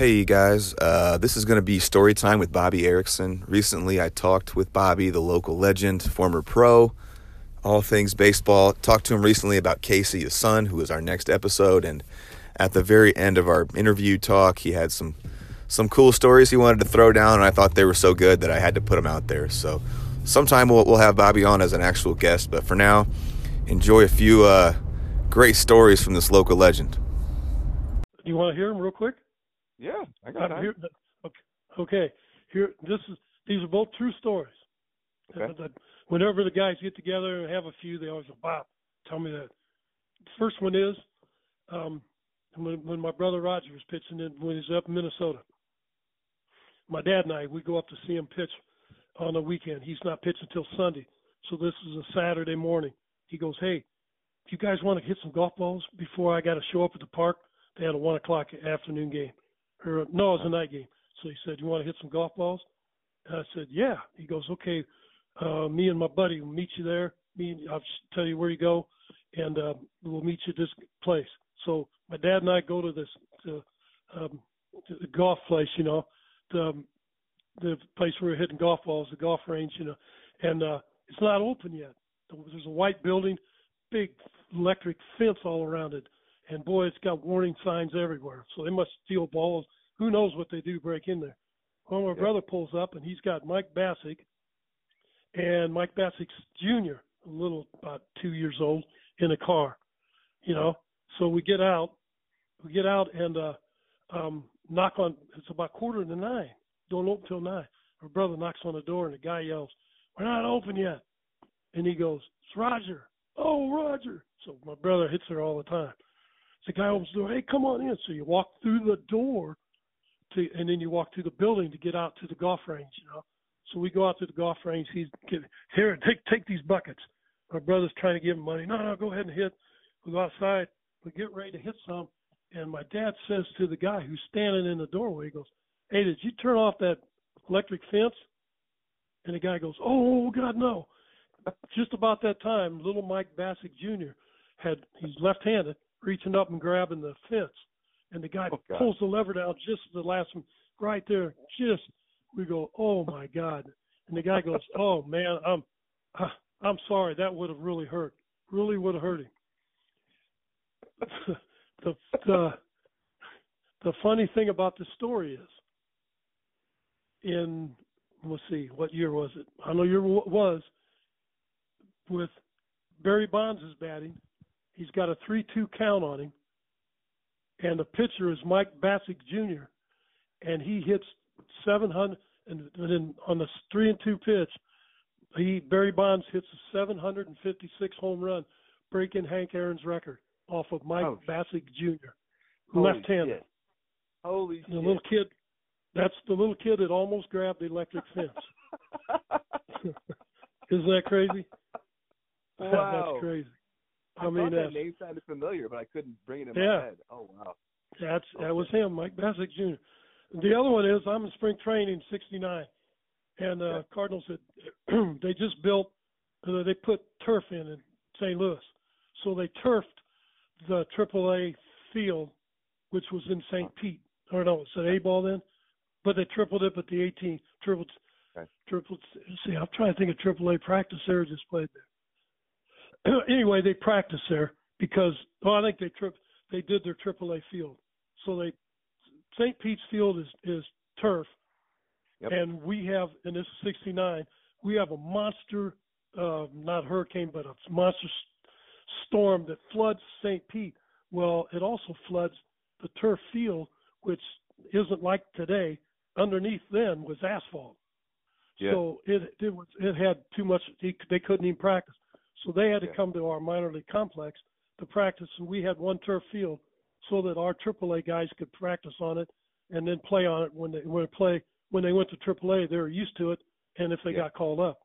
Hey, you guys. Uh, this is going to be story time with Bobby Erickson. Recently, I talked with Bobby, the local legend, former pro, all things baseball. Talked to him recently about Casey, his son, who is our next episode. And at the very end of our interview talk, he had some some cool stories he wanted to throw down, and I thought they were so good that I had to put them out there. So, sometime we'll, we'll have Bobby on as an actual guest. But for now, enjoy a few uh, great stories from this local legend. Do you want to hear them real quick? Yeah, I got time. Here, okay, okay, here. This is these are both true stories. Okay. Whenever the guys get together and have a few, they always go, "Bob, tell me that." The first one is um, when when my brother Roger was pitching in when he's up in Minnesota. My dad and I we go up to see him pitch on the weekend. He's not pitching until Sunday, so this is a Saturday morning. He goes, "Hey, if you guys want to hit some golf balls before I got to show up at the park?" They had a one o'clock afternoon game or no, it was a night game. So he said, "You want to hit some golf balls?" And I said, "Yeah." He goes, "Okay, uh, me and my buddy will meet you there. Me, and, I'll tell you where you go, and uh, we'll meet you at this place." So my dad and I go to this to, um, to the golf place, you know, the um, the place where we're hitting golf balls, the golf range, you know, and uh, it's not open yet. There's a white building, big electric fence all around it and boy, it's got warning signs everywhere. So they must steal balls. Who knows what they do break in there? Well, my yeah. brother pulls up and he's got Mike Bacsik and Mike Bacsik's Jr., a little about two years old, in a car. You know, so we get out, we get out and uh um knock on. It's about quarter to nine. Don't open till nine. My brother knocks on the door and the guy yells, "We're not open yet." And he goes, "It's Roger." Oh, Roger. So my brother hits her all the time the guy opens the door. Hey, come on in. So you walk through the door, to, and then you walk through the building to get out to the golf range. You know. So we go out to the golf range. He's here. Take take these buckets. My brother's trying to give him money. No, no, go ahead and hit. We go outside. We get ready to hit some. And my dad says to the guy who's standing in the doorway, he goes, "Hey, did you turn off that electric fence?" And the guy goes, "Oh God, no." Just about that time, little Mike Bacsik Jr. had he's left-handed reaching up and grabbing the fence, and the guy oh, pulls the lever down just the last one, right there. Just we go, oh my god, and the guy goes, oh man, I'm uh, I'm sorry, that would have really hurt, really would have hurt him. the the the funny thing about the story is, in let's see, what year was it? I know year was with Barry Bonds is batting He's got a 3 2 count on him. And the pitcher is Mike Bacsik Jr. And he hits 700. And then on the 3 and 2 pitch, he Barry Bonds hits a 756 home run, breaking Hank Aaron's record off of Mike oh, Bacsik Jr. left-handed. Holy and the little kid, that's the little kid that almost grabbed the electric fence. Isn't that crazy? Wow. that's crazy. I, I mean, that name sounded familiar, but I couldn't bring it in yeah. my head. Oh wow. That's okay. that was him, Mike Bacsik Jr. The other one is I'm in spring training '69, and uh, yeah. Cardinals had they just built uh, they put turf in in St. Louis, so they turfed the AAA field, which was in St. Pete. Or no, it's an A ball then, but they tripled it. But the 18 tripled, okay. tripled. See, I'm trying to think of AAA practice there just played there. anyway, they practice there because oh, I think they trip they did their AAA field. So they St. Pete's Field is is turf, yep. and we have in this '69 we have a monster, uh, not hurricane, but a monster storm that floods St. Pete. Well, it also floods the turf field, which isn't like today. Underneath then was asphalt. Yeah. So it it was it had too much. They couldn't even practice. So they had to come to our minor league complex to practice, and we had one turf field so that our AAA guys could practice on it and then play on it when they when they play when they went to AAA. They were used to it, and if they yeah. got called up,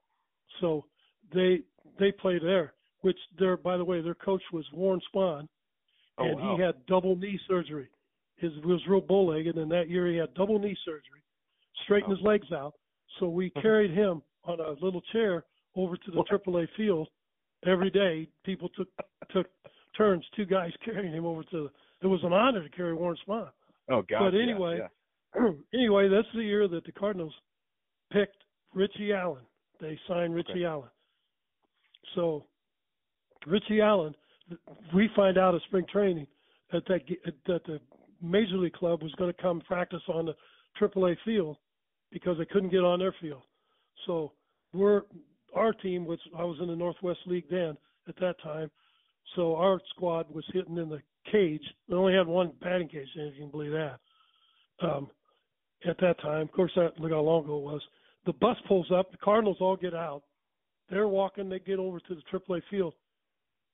so they they played there. Which their by the way, their coach was Warren Spahn, oh, and wow. he had double knee surgery. His was real bull legged, and that year he had double knee surgery, straightened oh. his legs out. So we carried him on a little chair over to the AAA field every day people took took turns, two guys carrying him over to. It was an honor to carry Warren Spahn. Oh God! But anyway, yeah, anyway, that's the year that the Cardinals picked Richie Allen. They signed Richie Okay. Allen. So Richie Allen, we find out at spring training that that that the major league club was going to come practice on the AAA field because they couldn't get on their field. So we're our team, which I was in the Northwest League then at that time. So our squad was hitting in the cage. We only had one batting cage, if you can believe that. Um, at that time, of course, that look how long ago it was. The bus pulls up. The Cardinals all get out. They're walking. They get over to the AAA field.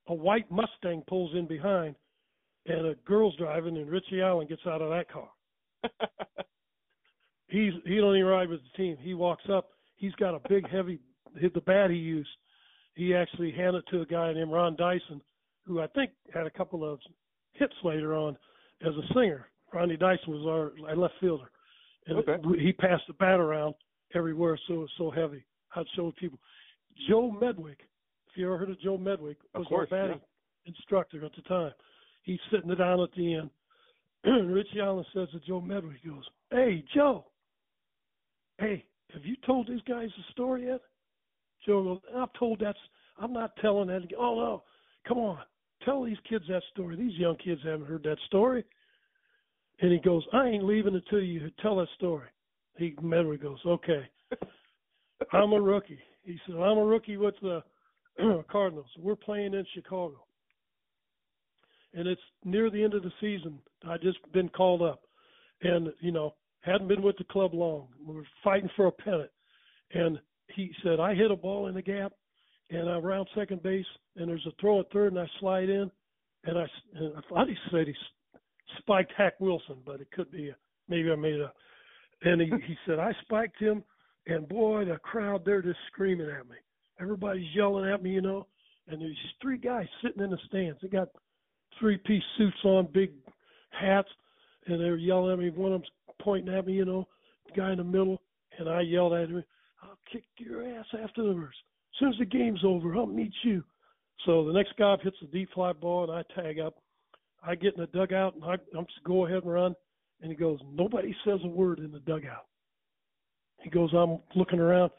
A white Mustang pulls in behind, and a girl's driving, and Richie Allen gets out of that car. He's he don't even ride with the team. He walks up. He's got a big, heavy the bat he used. He actually handed it to a guy named Ron Dyson, who I think had a couple of hits later on as a singer. Ronnie Dyson was our, left fielder, and Okay. he passed the bat around everywhere, so it was so heavy. I'd show people. Joe Medwick, if you ever heard of Joe Medwick, was course, our batting instructor at the time. He's sitting down at the end. Richie Allen says to Joe Medwick, he goes, "Hey Joe, hey, have you told these guys the story yet?" Joe goes, "I've told that. I'm not telling that." Oh no, come on, tell these kids that story. These young kids haven't heard that story. And he goes, "I ain't leaving until you tell that story." He Medwick goes, "Okay." I'm a rookie. He said, I'm a rookie with the Cardinals. We're playing in Chicago. And it's near the end of the season. I just been called up. And, you know, hadn't been with the club long. We were fighting for a pennant. And he said, I hit a ball in the gap and I'm around second base and there's a throw at third and I slide in and I, and I thought he said he spiked Hack Wilson, but it could be, a, maybe I made up. And he, he said, I spiked him and boy, the crowd they're just screaming at me. Everybody's yelling at me, you know. And there's three guys sitting in the stands. They got three piece suits on, big hats, and they're yelling at me. One of them's pointing at me, you know, the guy in the middle, and I yelled at him, kick your ass afterwards. As soon as the game's over, I'll meet you. So the next guy hits a deep fly ball and I tag up. I get in the dugout and I, I'm just go ahead and run. And he goes, Nobody says a word in the dugout. He goes, I'm looking around.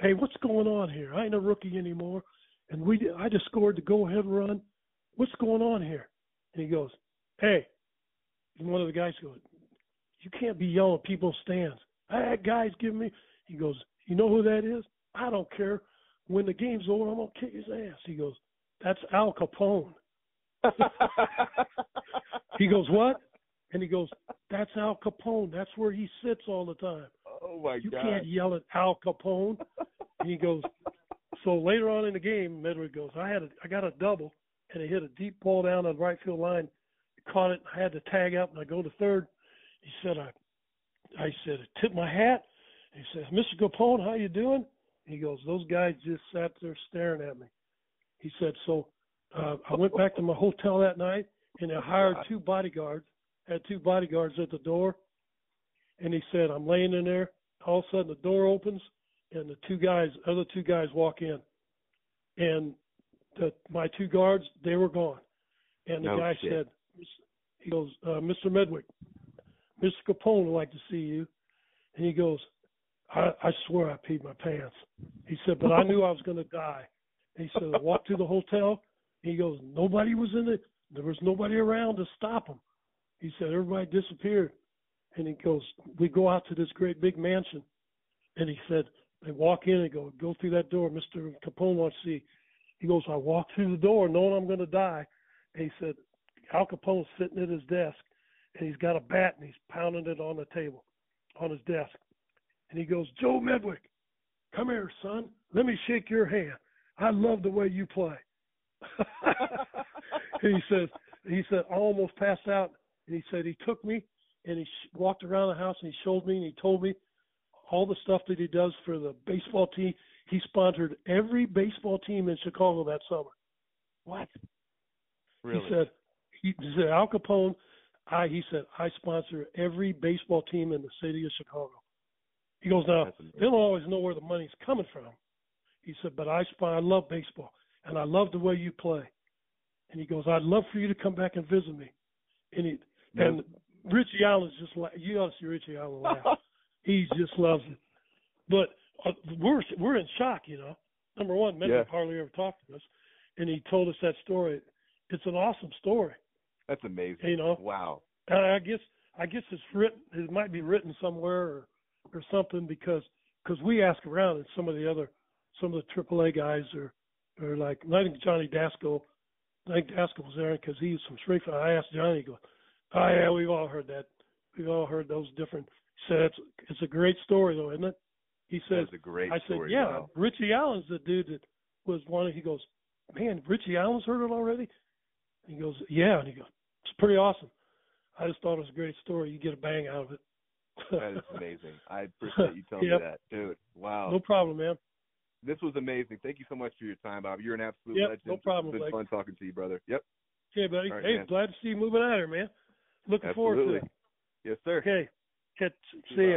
Hey, what's going on here? I ain't a rookie anymore, and we I just scored the go ahead run. What's going on here? And he goes, Hey, and one of the guys goes, You can't be yelling at people's stands. I had guys giving me. He goes, You know who that is? I don't care. When the game's over, I'm gonna kick his ass. He goes, That's Al Capone. He goes, What? And he goes, That's Al Capone. That's where he sits all the time. Oh my You god. You can't yell at Al Capone. and he goes, so later on in the game, Medwick goes, I had a, I got a double, and I hit a deep ball down the right field line, caught it, I had to tag up, and I go to third. He said, I, I said, I tipped my hat. He says, Mr. Capone, how you doing? He goes, those guys just sat there staring at me. He said, so uh, I went back to my hotel that night, and I hired two bodyguards. Had two bodyguards at the door, and he said, I'm laying in there. All of a sudden, the door opens, and the two guys, other two guys, walk in, and the my two guards, they were gone. And the No guy shit. said, he goes, uh, Mr. Medwick, Mr. Capone would like to see you, and he goes, I, I swear I peed my pants. He said, but I knew I was going to die. He said, I walked to the hotel. He goes, nobody was in it. There was nobody around to stop him. He said, everybody disappeared. And he goes, we go out to this great big mansion. And he said, they walk in and go, go through that door. Mr. Capone wants to see. He goes, I walk through the door knowing I'm going to die. And he said, Al Capone's sitting at his desk and he's got a bat and he's pounding it on the table, on his desk. And he goes, Joe Medwick, come here, son. Let me shake your hand. I love the way you play. and he says, he said, I almost passed out. And he said, he took me and he sh- walked around the house and he showed me and he told me all the stuff that he does for the baseball team. He sponsored every baseball team in Chicago that summer. What? Really? He said, he, he said, Al Capone, I, he said, I sponsor every baseball team in the city of Chicago. He goes, now, they don't always know where the money's coming from. He said, but I, I love baseball and I love the way you play. And he goes, I'd love for you to come back and visit me. And he, No. and Richie Allen's just like you ought to see Richie Allen laugh. he just loves it. But uh, we're we're in shock, you know. Number one, Mentor Yeah. hardly ever talked to us, and he told us that story. It's an awesome story, That's amazing. you know. Wow. And I guess I guess it's written. It might be written somewhere or or something because because we ask around and some of the other some of the AAA guys are are like I think Johnny Dasco. I think Dasco was there because he's from Springfield. I asked Johnny, he goes, "Oh yeah, we've all heard that. We've all heard those different." He said it's it's a great story though, isn't it? He says, That's a great I said, story. yeah, Wow. Richie Allen's the dude that was one. He goes, man, Richie Allen's heard it already. He goes, yeah, and he goes, it's pretty awesome. I just thought it was a great story. You get a bang out of it. That is amazing. I appreciate you telling Yep. me that, dude. Wow. no problem, man. This was amazing. Thank you so much for your time, Bob. You're an absolute Yep, legend. no problem, It's been fun talking to you, brother. Yep. Okay, buddy. Right, hey, man. glad to see you moving out here, man. Looking forward to it. Yes, sir. Okay. Catch, see ya.